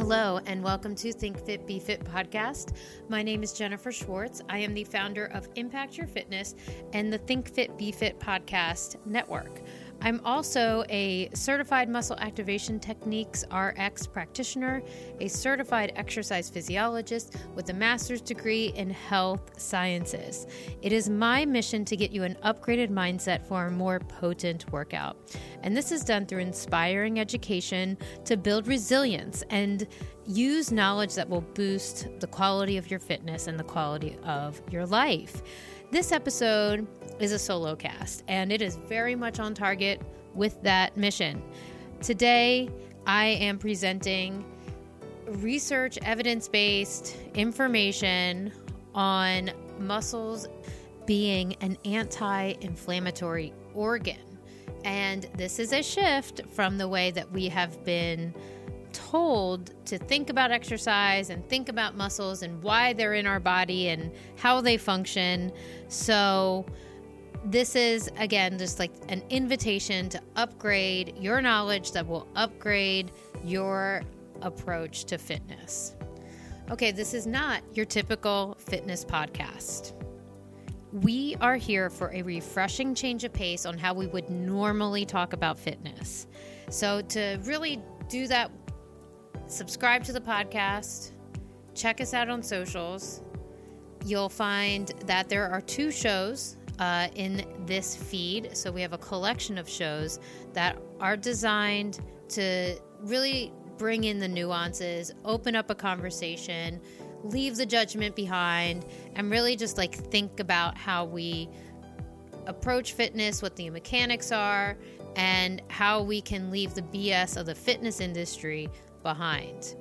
Hello, and welcome to Think Fit Be Fit podcast. My name is Jennifer Schwartz. I am the founder of Impact Your Fitness and the Think Fit Be Fit podcast network. I'm also a certified muscle activation techniques RX practitioner, a certified exercise physiologist with a master's degree in health sciences. It is my mission to get you an upgraded mindset for a more potent workout. And this is done through inspiring education to build resilience and use knowledge that will boost the quality of your fitness and the quality of your life. This episode is a solo cast, and it is very much on target with that mission. Today, I am presenting research, evidence based information on muscles being an anti inflammatory organ. And this is a shift from the way that we have been told to think about exercise and think about muscles and why they're in our body and how they function. So, this is again just like an invitation to upgrade your knowledge that will upgrade your approach to fitness. Okay, this is not your typical fitness podcast. We are here for a refreshing change of pace on how we would normally talk about fitness. So, to really do that subscribe to the podcast, check us out on socials. You'll find that there are two shows uh, in this feed. So we have a collection of shows that are designed to really bring in the nuances, open up a conversation, leave the judgment behind, and really just like think about how we approach fitness, what the mechanics are, and how we can leave the BS of the fitness industry behind.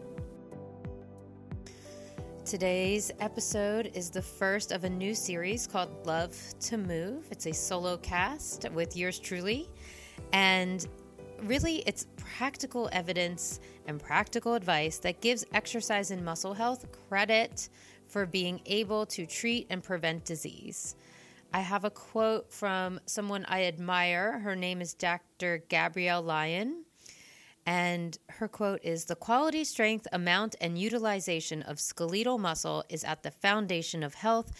Today's episode is the first of a new series called Love to Move. It's a solo cast with yours truly. And really, it's practical evidence and practical advice that gives exercise and muscle health credit for being able to treat and prevent disease. I have a quote from someone I admire. Her name is Dr. Gabrielle Lyon. And her quote is The quality, strength, amount, and utilization of skeletal muscle is at the foundation of health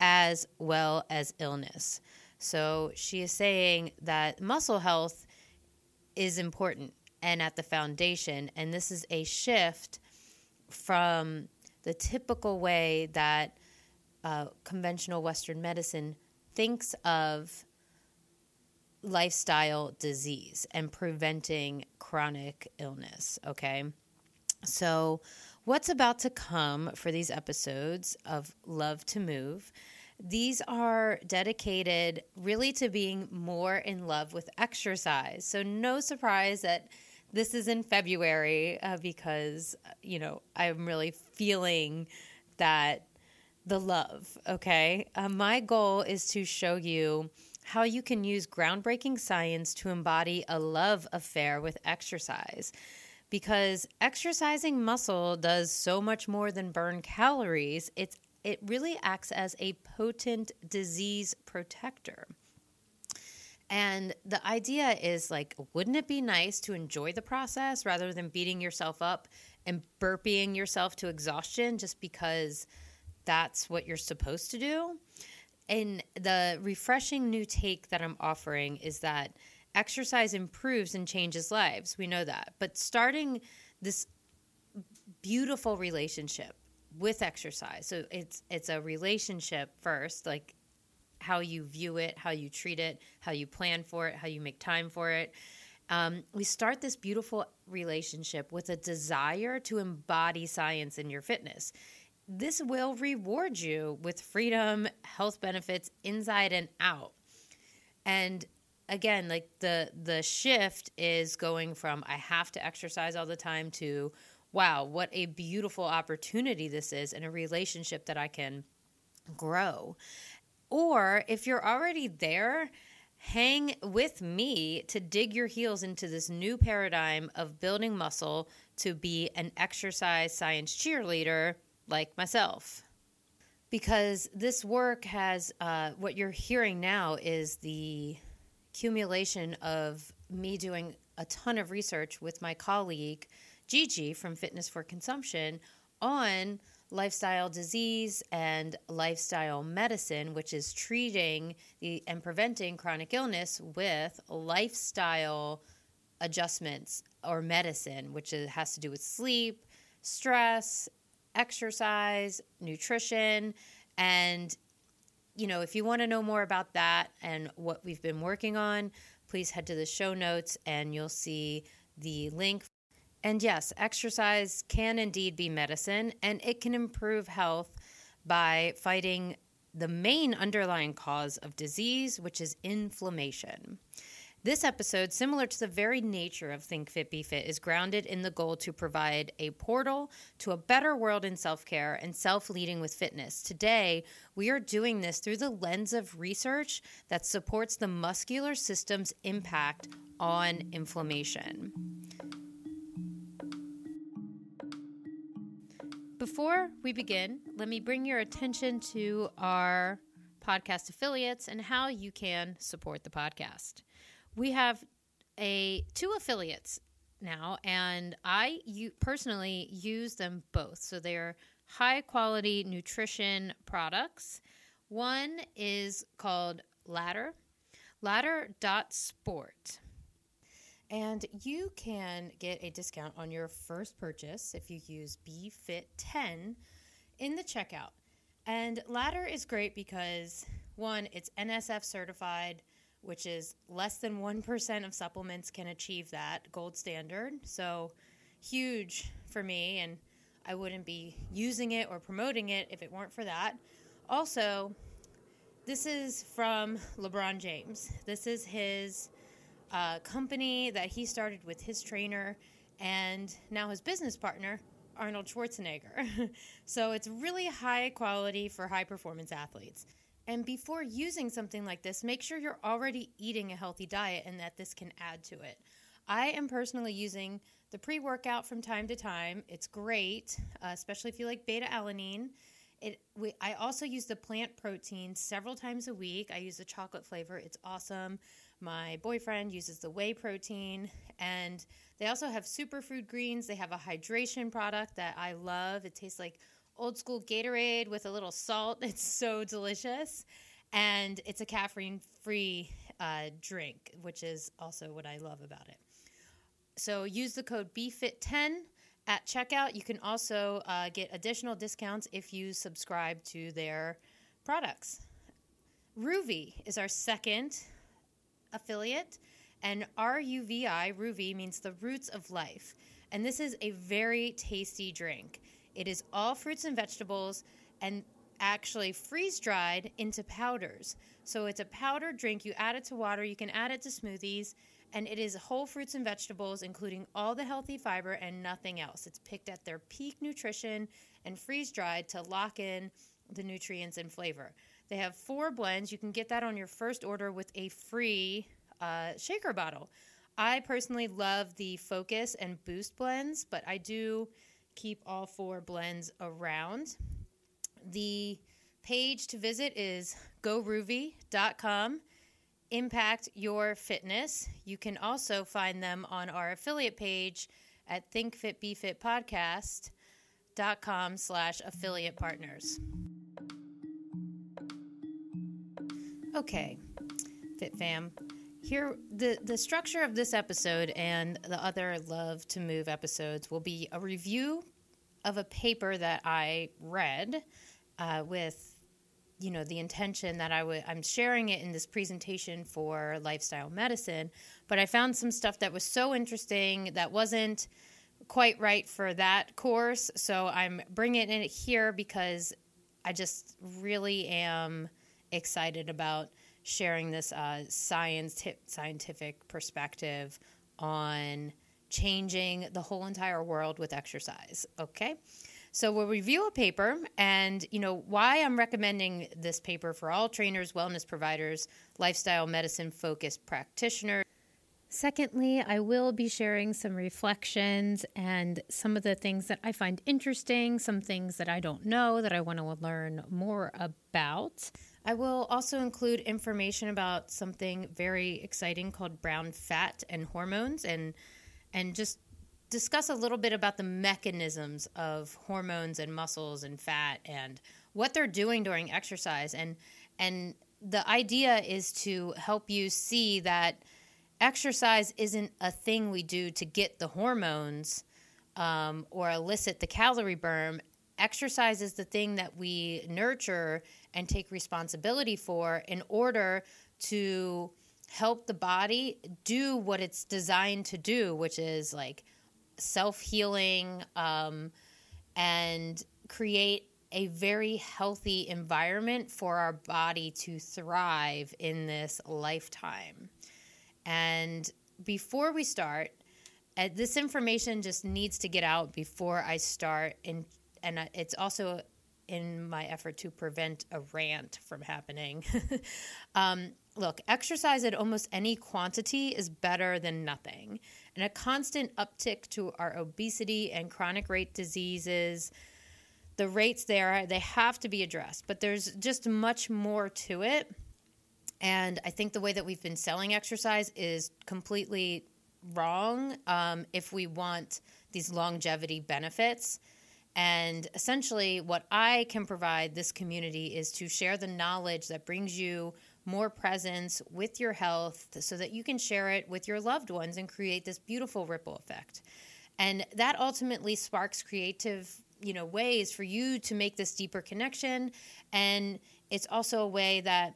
as well as illness. So she is saying that muscle health is important and at the foundation. And this is a shift from the typical way that uh, conventional Western medicine thinks of lifestyle disease and preventing chronic illness. Okay. So, what's about to come for these episodes of Love to Move? These are dedicated really to being more in love with exercise. So, no surprise that this is in February uh, because, you know, I'm really feeling that the love. Okay. Uh, my goal is to show you how you can use groundbreaking science to embody a love affair with exercise. Because exercising muscle does so much more than burn calories, it's, it really acts as a potent disease protector. And the idea is like, wouldn't it be nice to enjoy the process rather than beating yourself up and burping yourself to exhaustion just because that's what you're supposed to do? And the refreshing new take that I'm offering is that exercise improves and changes lives. We know that. But starting this beautiful relationship with exercise. So it's it's a relationship first, like how you view it, how you treat it, how you plan for it, how you make time for it. Um, we start this beautiful relationship with a desire to embody science in your fitness this will reward you with freedom, health benefits inside and out. And again, like the the shift is going from I have to exercise all the time to wow, what a beautiful opportunity this is in a relationship that I can grow. Or if you're already there, hang with me to dig your heels into this new paradigm of building muscle to be an exercise science cheerleader like myself. Because this work has, uh, what you're hearing now is the accumulation of me doing a ton of research with my colleague, Gigi from Fitness for Consumption on lifestyle disease and lifestyle medicine, which is treating the, and preventing chronic illness with lifestyle adjustments or medicine, which is, has to do with sleep, stress, exercise, nutrition, and you know, if you want to know more about that and what we've been working on, please head to the show notes and you'll see the link and yes, exercise can indeed be medicine, and it can improve health by fighting the main underlying cause of disease, which is inflammation. This episode, similar to the very nature of Think Fit Be Fit, is grounded in the goal to provide a portal to a better world in self care and self leading with fitness. Today, we are doing this through the lens of research that supports the muscular system's impact on inflammation. Before we begin, let me bring your attention to our podcast affiliates and how you can support the podcast. We have a two affiliates now, and I personally use them both. So they're high quality nutrition products. One is called Ladder, ladder.sport. And you can get a discount on your first purchase if you use BFIT10 in the checkout. And Ladder is great because one, it's NSF certified, which is less than 1% of supplements can achieve that gold standard. So huge for me, and I wouldn't be using it or promoting it if it weren't for that. Also, this is from LeBron James. This is his uh, company that he started with his trainer and now his business partner, Arnold Schwarzenegger. so it's really high quality for high performance athletes. And before using something like this, make sure you're already eating a healthy diet and that this can add to it. I am personally using the pre workout from time to time. It's great, uh, especially if you like beta alanine. It, I also use the plant protein several times a week. I use the chocolate flavor, it's awesome. My boyfriend uses the whey protein, and they also have superfood greens. They have a hydration product that I love. It tastes like old school Gatorade with a little salt. It's so delicious. And it's a caffeine free uh, drink, which is also what I love about it. So use the code BFIT10 at checkout. You can also uh, get additional discounts if you subscribe to their products. Ruvi is our second affiliate. And RUVI, Ruvi, means the roots of life. And this is a very tasty drink. It is all fruits and vegetables and actually freeze dried into powders. So it's a powdered drink. You add it to water, you can add it to smoothies, and it is whole fruits and vegetables, including all the healthy fiber and nothing else. It's picked at their peak nutrition and freeze dried to lock in the nutrients and flavor. They have four blends. You can get that on your first order with a free uh, shaker bottle. I personally love the Focus and Boost blends, but I do keep all four blends around. The page to visit is goruvi.com. Impact your fitness. You can also find them on our affiliate page at thinkfitbefitpodcast.com slash affiliate partners. Okay, Fit Fam. Here, the, the structure of this episode and the other Love to Move episodes will be a review of a paper that I read uh, with, you know, the intention that I would, I'm sharing it in this presentation for lifestyle medicine, but I found some stuff that was so interesting that wasn't quite right for that course. So I'm bringing it here because I just really am excited about sharing this uh, science scientific perspective on changing the whole entire world with exercise. Okay. So we'll review a paper and you know why I'm recommending this paper for all trainers, wellness providers, lifestyle medicine focused practitioners. Secondly, I will be sharing some reflections and some of the things that I find interesting, some things that I don't know that I want to learn more about. I will also include information about something very exciting called brown fat and hormones and and just discuss a little bit about the mechanisms of hormones and muscles and fat and what they're doing during exercise and and the idea is to help you see that exercise isn't a thing we do to get the hormones um, or elicit the calorie burn. Exercise is the thing that we nurture and take responsibility for in order to help the body do what it's designed to do, which is like self healing um, and create a very healthy environment for our body to thrive in this lifetime. And before we start, uh, this information just needs to get out before I start, and and uh, it's also in my effort to prevent a rant from happening. um, look, exercise at almost any quantity is better than nothing, and a constant uptick to our obesity and chronic rate diseases. The rates there, they have to be addressed, but there's just much more to it and I think the way that we've been selling exercise is completely wrong um, if we want these longevity benefits. And essentially, what I can provide this community is to share the knowledge that brings you more presence with your health so that you can share it with your loved ones and create this beautiful ripple effect. And that ultimately sparks creative you know ways for you to make this deeper connection and it's also a way that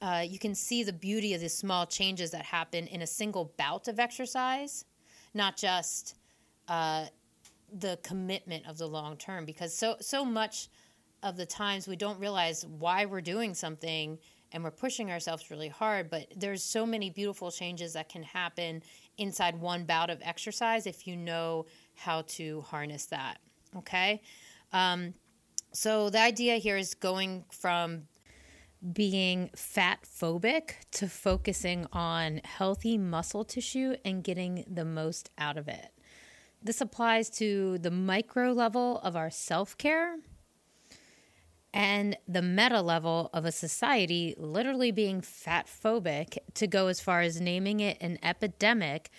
uh, you can see the beauty of the small changes that happen in a single bout of exercise, not just uh, the commitment of the long term. Because so so much of the times we don't realize why we're doing something and we're pushing ourselves really hard, but there's so many beautiful changes that can happen inside one bout of exercise if you know how to harness that. Okay. Um, so the idea here is going from being fat phobic to focusing on healthy muscle tissue and getting the most out of it. This applies to the micro level of our self care and the meta level of a society literally being fat phobic to go as far as naming it an epidemic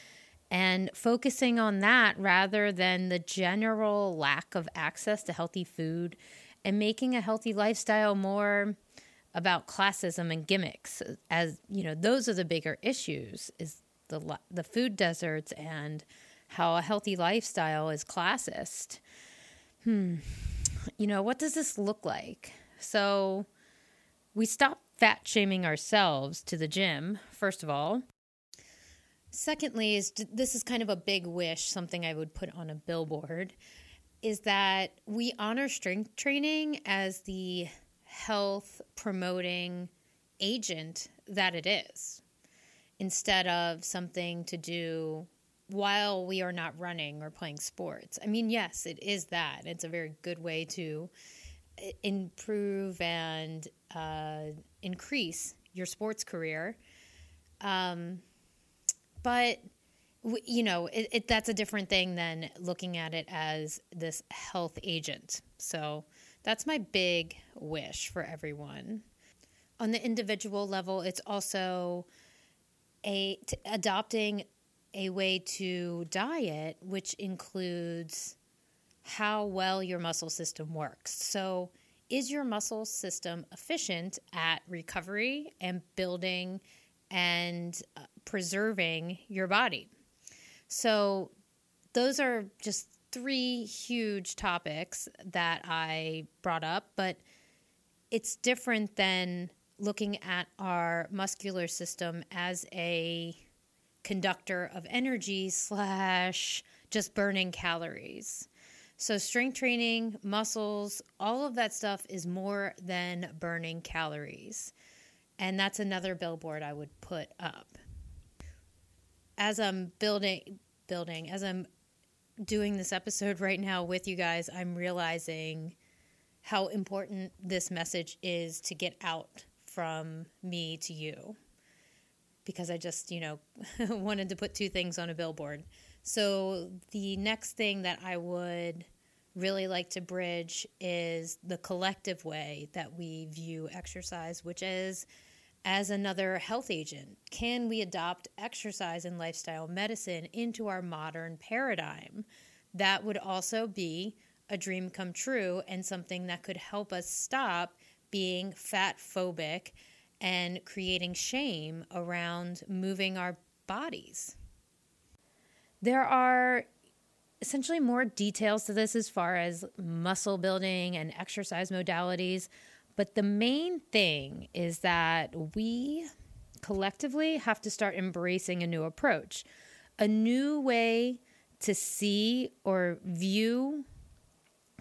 and focusing on that rather than the general lack of access to healthy food and making a healthy lifestyle more about classism and gimmicks. As you know those are the bigger issues is the the food deserts and how a healthy lifestyle is classist. Hmm. You know what does this look like? So we stop fat shaming ourselves to the gym first of all. Secondly is this is kind of a big wish something i would put on a billboard is that we honor strength training as the health promoting agent that it is instead of something to do while we are not running or playing sports. I mean, yes, it is that. It's a very good way to improve and uh, increase your sports career. Um, but you know, it, it, that's a different thing than looking at it as this health agent. So that's my big wish for everyone. On the individual level, it's also a t- adopting a way to diet which includes how well your muscle system works. So, is your muscle system efficient at recovery and building and uh, preserving your body? So, those are just three huge topics that I brought up, but it's different than looking at our muscular system as a conductor of energy slash just burning calories. So, strength training, muscles, all of that stuff is more than burning calories. And that's another billboard I would put up. As I'm building, building, as I'm doing this episode right now with you guys, I'm realizing how important this message is to get out from me to you. Because I just, you know, wanted to put two things on a billboard. So the next thing that I would really like to bridge is the collective way that we view exercise, which is as another health agent? Can we adopt exercise and lifestyle medicine into our modern paradigm? That would also be a dream come true and something that could help us stop being fat phobic and creating shame around moving our bodies. There are essentially more details to this as far as muscle building and exercise modalities. But the main thing is that we collectively have to start embracing a new approach, a new way to see or view,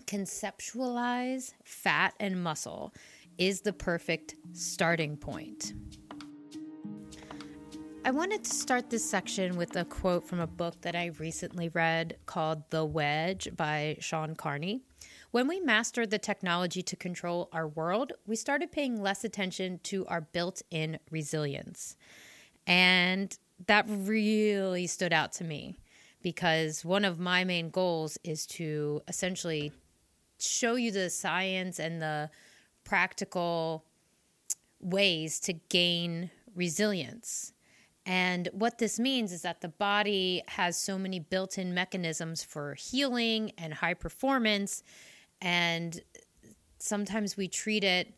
conceptualize fat and muscle is the perfect starting point. I wanted to start this section with a quote from a book that I recently read called The Wedge by Sean Carney. When we mastered the technology to control our world, we started paying less attention to our built in resilience. And that really stood out to me because one of my main goals is to essentially show you the science and the practical ways to gain resilience. And what this means is that the body has so many built in mechanisms for healing and high performance. And sometimes we treat it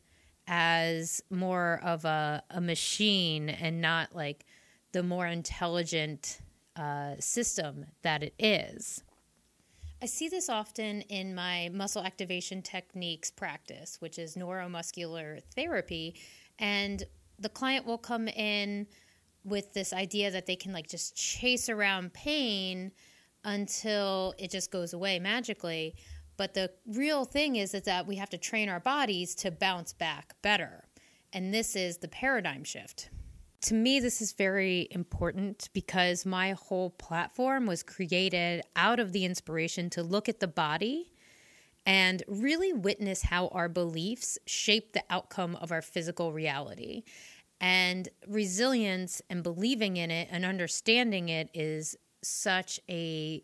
as more of a, a machine and not like the more intelligent uh, system that it is. I see this often in my muscle activation techniques practice, which is neuromuscular therapy. And the client will come in with this idea that they can like just chase around pain until it just goes away magically. But the real thing is, is that we have to train our bodies to bounce back better. And this is the paradigm shift. To me, this is very important because my whole platform was created out of the inspiration to look at the body and really witness how our beliefs shape the outcome of our physical reality. And resilience and believing in it and understanding it is such a,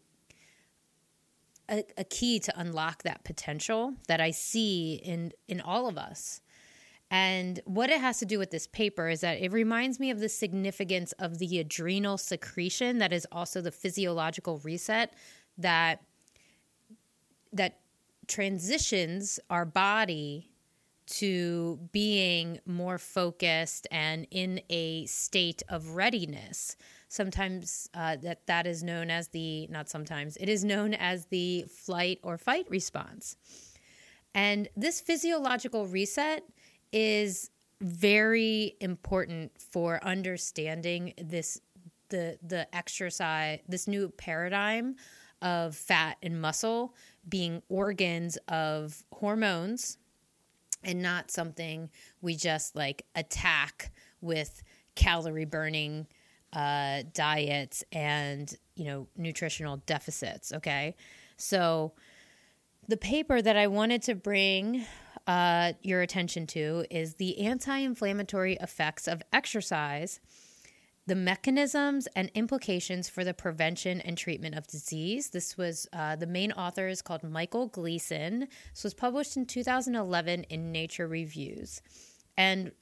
a, a key to unlock that potential that I see in in all of us. And what it has to do with this paper is that it reminds me of the significance of the adrenal secretion that is also the physiological reset that that transitions our body to being more focused and in a state of readiness. Sometimes uh, that that is known as the not sometimes it is known as the flight or fight response. And this physiological reset is very important for understanding this the the exercise this new paradigm of fat and muscle being organs of hormones and not something we just like attack with calorie burning uh, diets and you know nutritional deficits okay? So the paper that i wanted to bring uh, your attention to is the anti-inflammatory effects of exercise the mechanisms and implications for the prevention and treatment of disease. This was uh, the main author is called Michael Gleeson. This was published in 2011 in Nature Reviews. And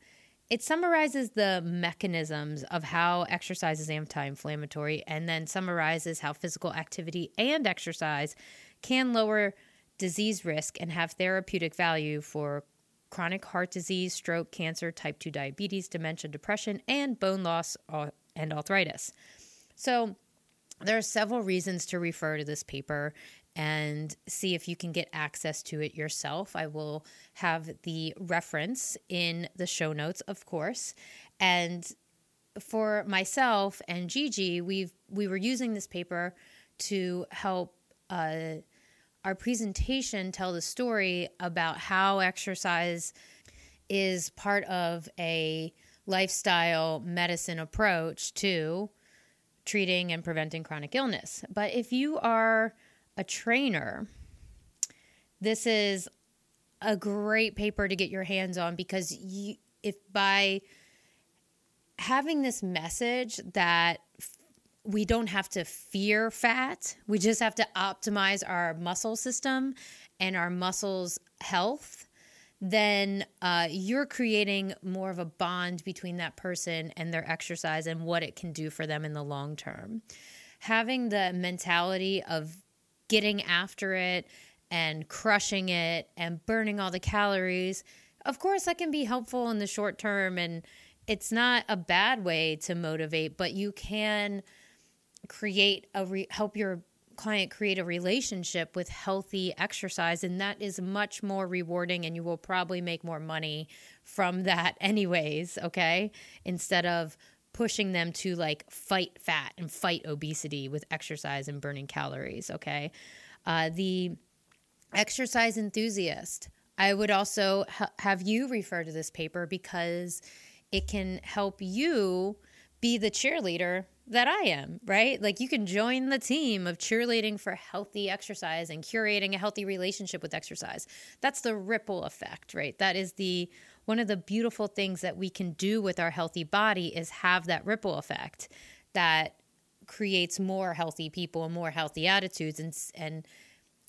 it summarizes the mechanisms of how exercise is anti inflammatory and then summarizes how physical activity and exercise can lower disease risk and have therapeutic value for chronic heart disease, stroke, cancer, type 2 diabetes, dementia, depression, and bone loss uh, and arthritis. So, there are several reasons to refer to this paper and see if you can get access to it yourself. I will have the reference in the show notes, of course. And for myself and Gigi, we've we were using this paper to help uh, our presentation tell the story about how exercise is part of a lifestyle medicine approach to treating and preventing chronic illness. But if you are a trainer, this is a great paper to get your hands on because you, if by having this message that we don't have to fear fat. We just have to optimize our muscle system and our muscles' health. then uh, you're creating more of a bond between that person and their exercise and what it can do for them in the long term. Having the mentality of getting after it and crushing it and burning all the calories, of course, that can be helpful in the short term and it's not a bad way to motivate, but you can create a re- help your client create a relationship with healthy exercise and that is much more rewarding and you will probably make more money from that anyways okay? Instead of pushing them to like fight fat and fight obesity with exercise and burning calories okay? Uh, the exercise enthusiast i would also ha- have you refer to this paper because it can help you be the cheerleader that I am, right? Like you can join the team of cheerleading for healthy exercise and curating a healthy relationship with exercise. That's the ripple effect, right? That is the one of the beautiful things that we can do with our healthy body is have that ripple effect that creates more healthy people and more healthy attitudes and and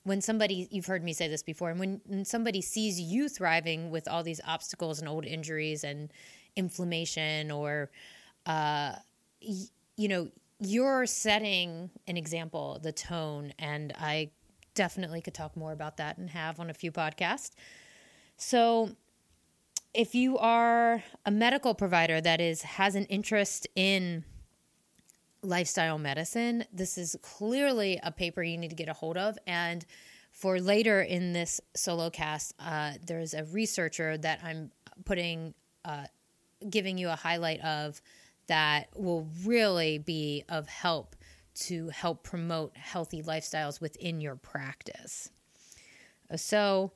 when somebody you've heard me say this before and when, when somebody sees you thriving with all these obstacles and old injuries and inflammation or uh, you know, you're setting an example, the tone, and I definitely could talk more about that and have on a few podcasts. So, if you are a medical provider that is has an interest in lifestyle medicine, this is clearly a paper you need to get a hold of. And for later in this solo cast, uh, there's a researcher that I'm putting, uh, giving you a highlight of that will really be of help to help promote healthy lifestyles within your practice. So,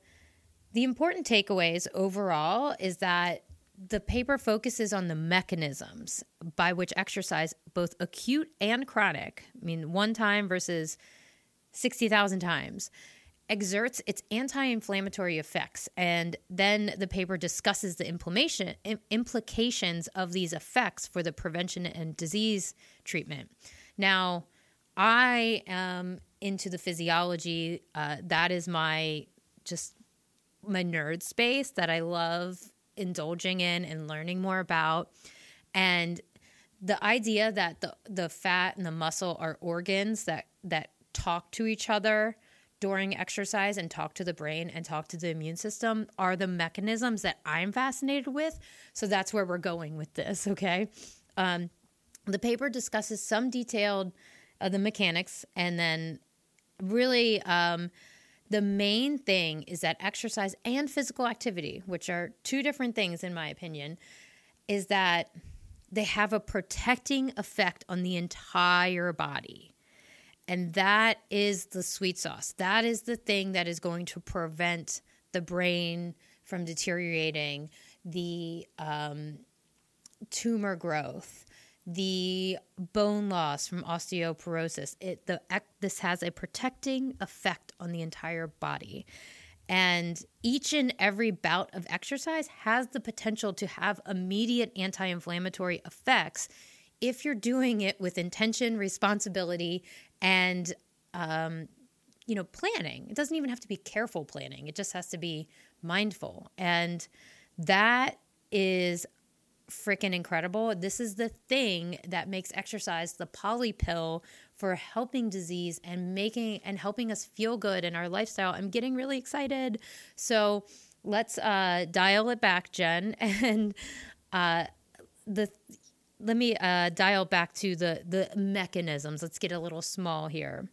the important takeaways overall is that the paper focuses on the mechanisms by which exercise, both acute and chronic, I mean, one time versus 60,000 times, exerts its anti-inflammatory effects and then the paper discusses the inflammation implications of these effects for the prevention and disease treatment. Now i am into the physiology uh, that is my just my nerd space that i love indulging in and learning more about. And the idea that the the fat and the muscle are organs that that talk to each other during exercise and talk to the brain and talk to the immune system are the mechanisms that I'm fascinated with. So that's where we're going with this, okay? Um, the paper discusses some detailed of the mechanics and then really um, the main thing is that exercise and physical activity, which are two different things in my opinion, is that they have a protecting effect on the entire body. And that is the sweet sauce. That is the thing that is going to prevent the brain from deteriorating, the um, tumor growth, the bone loss from osteoporosis. It the this has a protecting effect on the entire body. And each and every bout of exercise has the potential to have immediate anti inflammatory effects if you're doing it with intention, responsibility, and um, you know planning it doesn't even have to be careful planning it just has to be mindful. And that is freaking incredible. This is the thing that makes exercise the poly pill for helping disease and making and helping us feel good in our lifestyle. I'm getting really excited. So let's uh, dial it back jen. And uh, the let me uh, dial back to the the mechanisms. Let's get a little small here.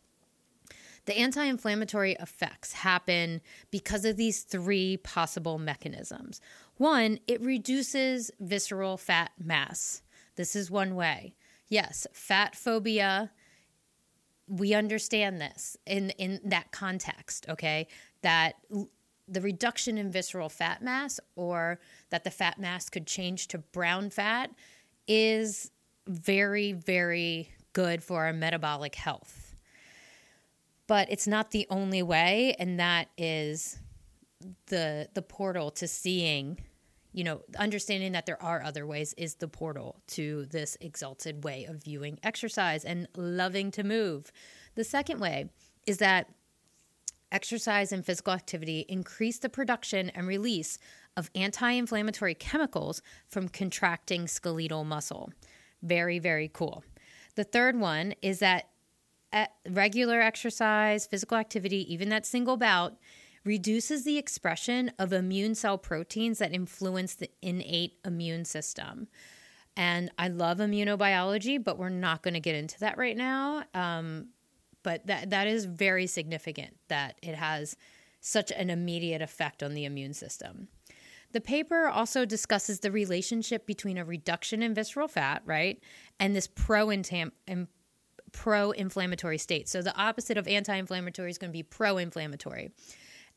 The anti inflammatory effects happen because of these three possible mechanisms. One, it reduces visceral fat mass. This is one way. Yes, fat phobia, we understand this in, in that context, okay? That the reduction in visceral fat mass or that the fat mass could change to brown fat is very, very good for our metabolic health. But it's not the only way, and that is the the portal to seeing, you know, understanding that there are other ways is the portal to this exalted way of viewing exercise and loving to move. The second way is that exercise and physical activity increase the production and release of anti inflammatory chemicals from contracting skeletal muscle. Very, very cool. The third one is that regular exercise, physical activity, even that single bout, reduces the expression of immune cell proteins that influence the innate immune system. And I love immunobiology, but we're not going to get into that right now. Um, but that that is very significant that it has such an immediate effect on the immune system. The paper also discusses the relationship between a reduction in visceral fat, right, and this pro pro-inflammatory state. So the opposite of anti-inflammatory is going to be pro-inflammatory.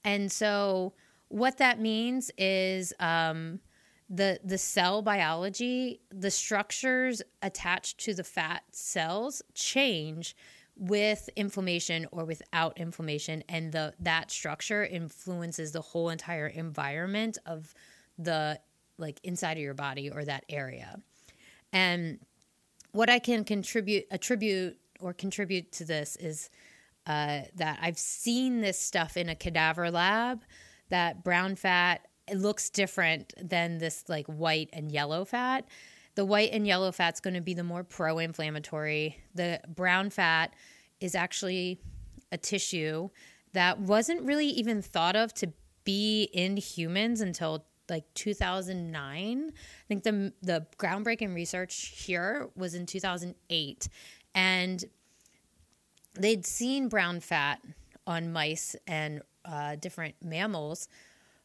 And so what that means is um, the the cell biology, the structures attached to the fat cells change with inflammation or without inflammation and the that structure influences the whole entire environment of the like inside of your body or that area. And what I can contribute attribute or contribute to this is uh, that I've seen this stuff in a cadaver lab that brown fat looks different than this like white and yellow fat. The white and yellow fat's going to be the more pro-inflammatory. The brown fat is actually a tissue that wasn't really even thought of to be in humans until like 2009. I think the the groundbreaking research here was in 2008 and they'd seen brown fat on mice and uh, different mammals,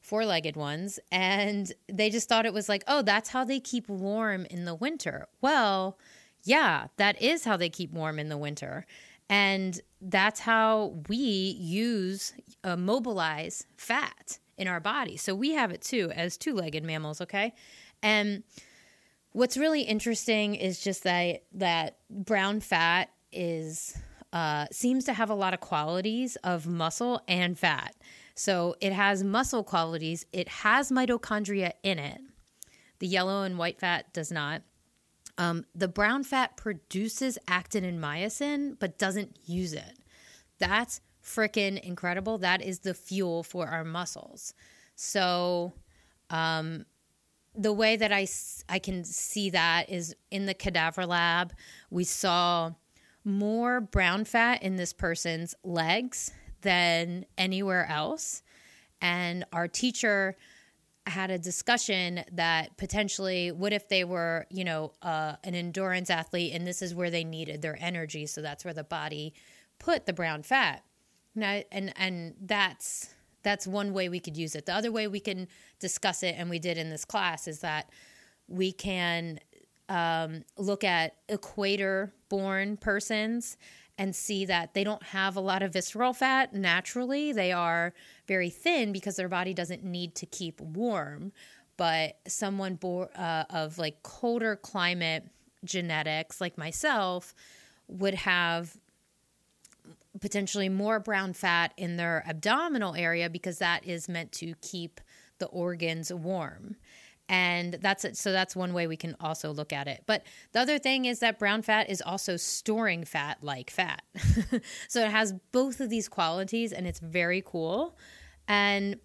four legged ones, and they just thought it was like, oh, that's how they keep warm in the winter. Well, yeah, that is how they keep warm in the winter. And that's how we use, uh, mobilize fat in our body. So we have it too as two legged mammals, okay? And what's really interesting is just that, that brown fat is uh, seems to have a lot of qualities of muscle and fat. So it has muscle qualities, it has mitochondria in it. The yellow and white fat does not. Um, the brown fat produces actin and myosin, but doesn't use it. That's freaking incredible. That is the fuel for our muscles. So, um, the way that I, I can see that is in the cadaver lab, we saw more brown fat in this person's legs than anywhere else. And our teacher had a discussion that potentially what if they were you know uh, an endurance athlete and this is where they needed their energy so that's where the body put the brown fat now, and and that's that's one way we could use it the other way we can discuss it and we did in this class is that we can um, look at equator born persons and see that they don't have a lot of visceral fat naturally. They are very thin because their body doesn't need to keep warm. But someone bo- uh, of like colder climate genetics, like myself, would have potentially more brown fat in their abdominal area because that is meant to keep the organs warm and that's it. So that's one way we can also look at it. But the other thing is that brown fat is also storing fat like fat. so it has both of these qualities and it's very cool. And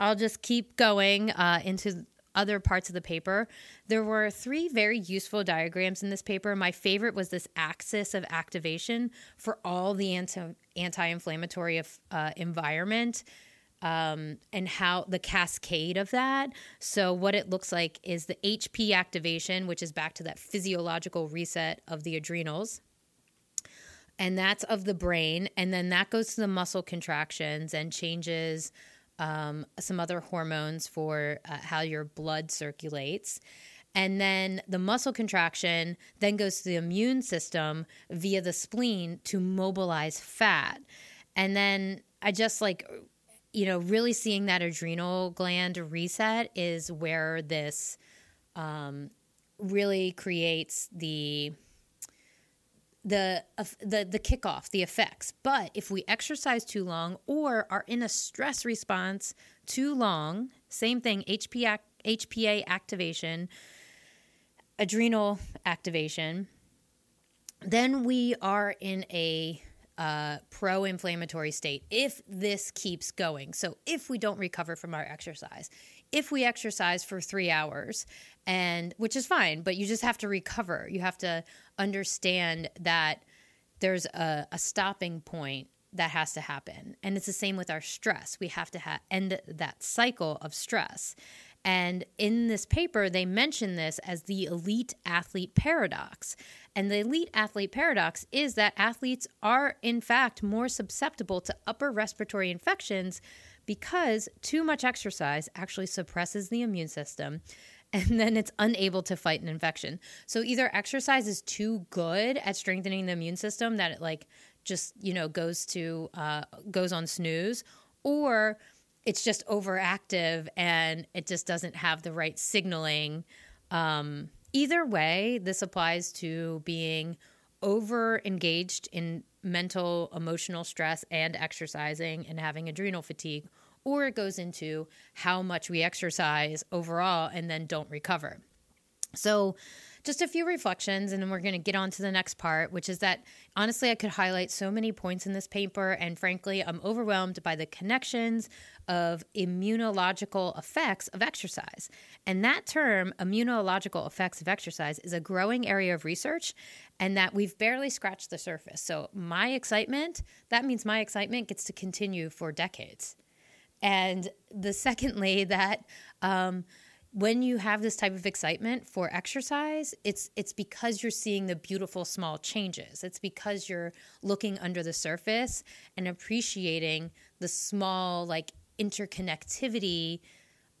I'll just keep going uh, into other parts of the paper. There were three very useful diagrams in this paper. My favorite was this axis of activation for all the anti inflammatory uh, environment um, and how the cascade of that. So, what it looks like is the HP activation, which is back to that physiological reset of the adrenals. And that's of the brain. And then that goes to the muscle contractions and changes um, some other hormones for uh, how your blood circulates. And then the muscle contraction then goes to the immune system via the spleen to mobilize fat. And then I just like you know, really seeing that adrenal gland reset is where this um, really creates the the the the kickoff, the effects. But if we exercise too long or are in a stress response too long, same thing, HPA, HPA activation, adrenal activation, then we are in a Uh, a pro inflammatory state if this keeps going. So, if we don't recover from our exercise, if we exercise for three hours, and which is fine, but you just have to recover. You have to understand that there's a, a stopping point that has to happen. And it's the same with our stress. We have to ha- end that cycle of stress. And in this paper, they mention this as the elite athlete paradox. And the elite athlete paradox is that athletes are, in fact, more susceptible to upper respiratory infections because too much exercise actually suppresses the immune system and then it's unable to fight an infection. So either exercise is too good at strengthening the immune system that it like just, you know, goes to uh, goes on snooze or it's just overactive and it just doesn't have the right signaling. Um, either way, this applies to being over engaged in mental, emotional stress and exercising and having adrenal fatigue, or it goes into how much we exercise overall and then don't recover. So, just a few reflections, and then we're going to get on to the next part, which is that honestly, I could highlight so many points in this paper, and frankly, I'm overwhelmed by the connections of immunological effects of exercise. And that term, immunological effects of exercise, is a growing area of research, and that we've barely scratched the surface. So, my excitement, that means my excitement gets to continue for decades. And the secondly, that, um, when you have this type of excitement for exercise it's it's because you're seeing the beautiful small changes. It's because you're looking under the surface and appreciating the small like interconnectivity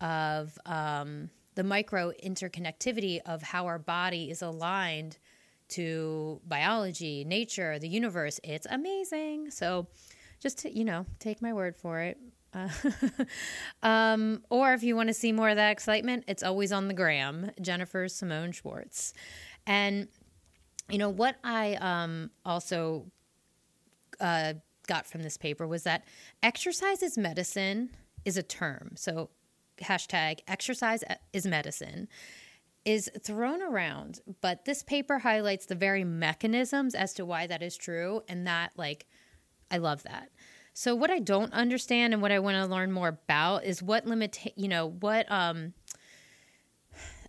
of um, the micro interconnectivity of how our body is aligned to biology nature the universe. It's amazing. So just to, you know take my word for it uh, um, or if you want to see more of that excitement, it's always on the gram, Jennifer Simone Schwartz. And, you know, what I um, also uh, got from this paper was that exercise is medicine is a term. So, hashtag exercise is medicine is thrown around, but this paper highlights the very mechanisms as to why that is true. And that, like, I love that. So what I don't understand and what I want to learn more about is what limit, you know, what um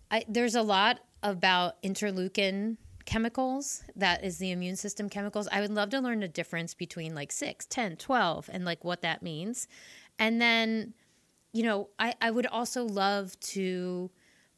I there's a lot about interleukin chemicals that is the immune system chemicals. I would love to learn the difference between like 6, 10, 12 and like what that means. And then you know, I I would also love to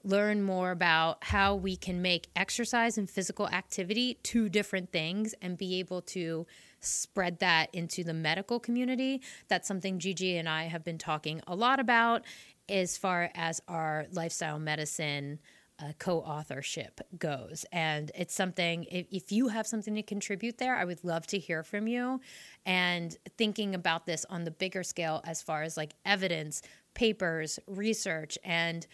learn more about how we can make exercise and physical activity two different things and be able to spread that into the medical community. That's something Gigi and I have been talking a lot about as far as our lifestyle medicine uh, co-authorship goes. And it's something if, if, you have something to contribute there i would love to hear from you. And thinking about this on the bigger scale as far as like evidence papers research and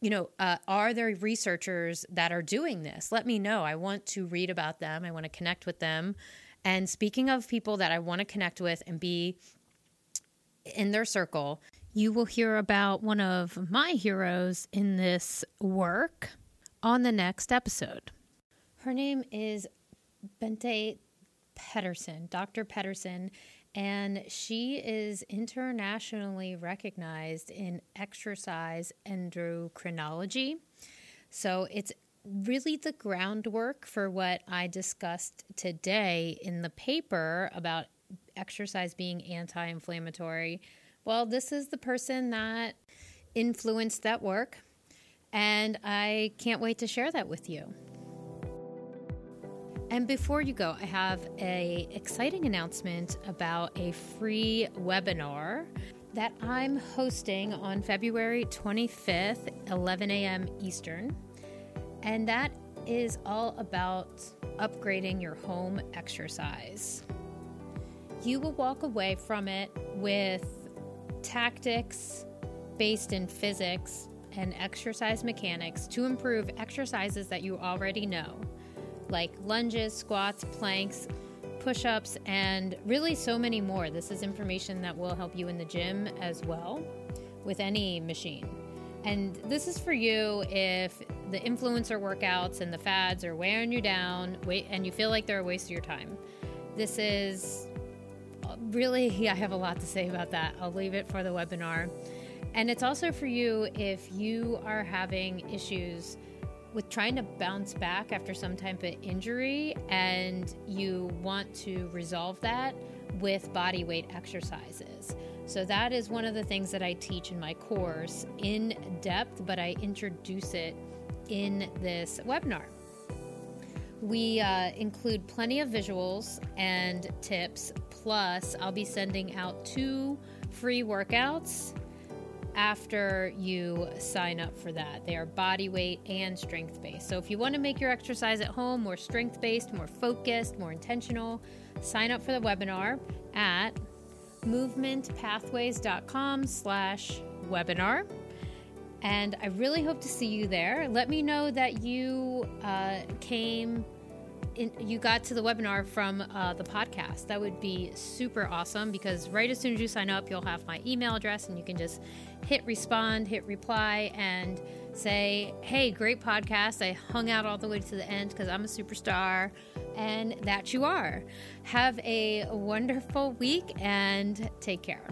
you know uh, are there researchers that are doing this? Let me know. I want to read about them. I want to connect with them and speaking of people that I want to connect with and be in their circle, you will hear about one of my heroes in this work on the next episode. Her name is Bente Pedersen, Dr. Pedersen, and she is internationally recognized in exercise endocrinology. So it's really the groundwork for what I discussed today in the paper about exercise being anti inflammatory. Well, this is the person that influenced that work, and I can't wait to share that with you. And before you go, I have a exciting announcement about a free webinar that I'm hosting on February 25th, 11 a.m. Eastern. And that is all about upgrading your home exercise. You will walk away from it with tactics based in physics and exercise mechanics to improve exercises that you already know, like lunges, squats, planks, push ups, and really so many more. This is information that will help you in the gym as well with any machine. And this is for you if the influencer workouts and the fads are wearing you down, and you feel like they're a waste of your time. This is uh, really, I have a lot to say about that. I'll leave it for the webinar. And it's also for you if you are having issues with trying to bounce back after some type of injury and you want to resolve that with body weight exercises. So, that is one of the things that I teach in my course in depth, but I introduce it in this webinar. We uh, include plenty of visuals and tips, plus, I'll be sending out two free workouts after you sign up for that. They are body weight and strength based. So if you want to make your exercise at home more strength based, more focused, more intentional, sign up for the webinar at movementpathways.com slash webinar. And I really hope to see you there. Let me know that you uh, came in, you got to the webinar from uh, the podcast. That would be super awesome because right as soon as you sign up, you'll have my email address and you can just hit respond, hit reply, and say, Hey, great podcast. I hung out all the way to the end because I'm a superstar, and that you are. Have a wonderful week and take care.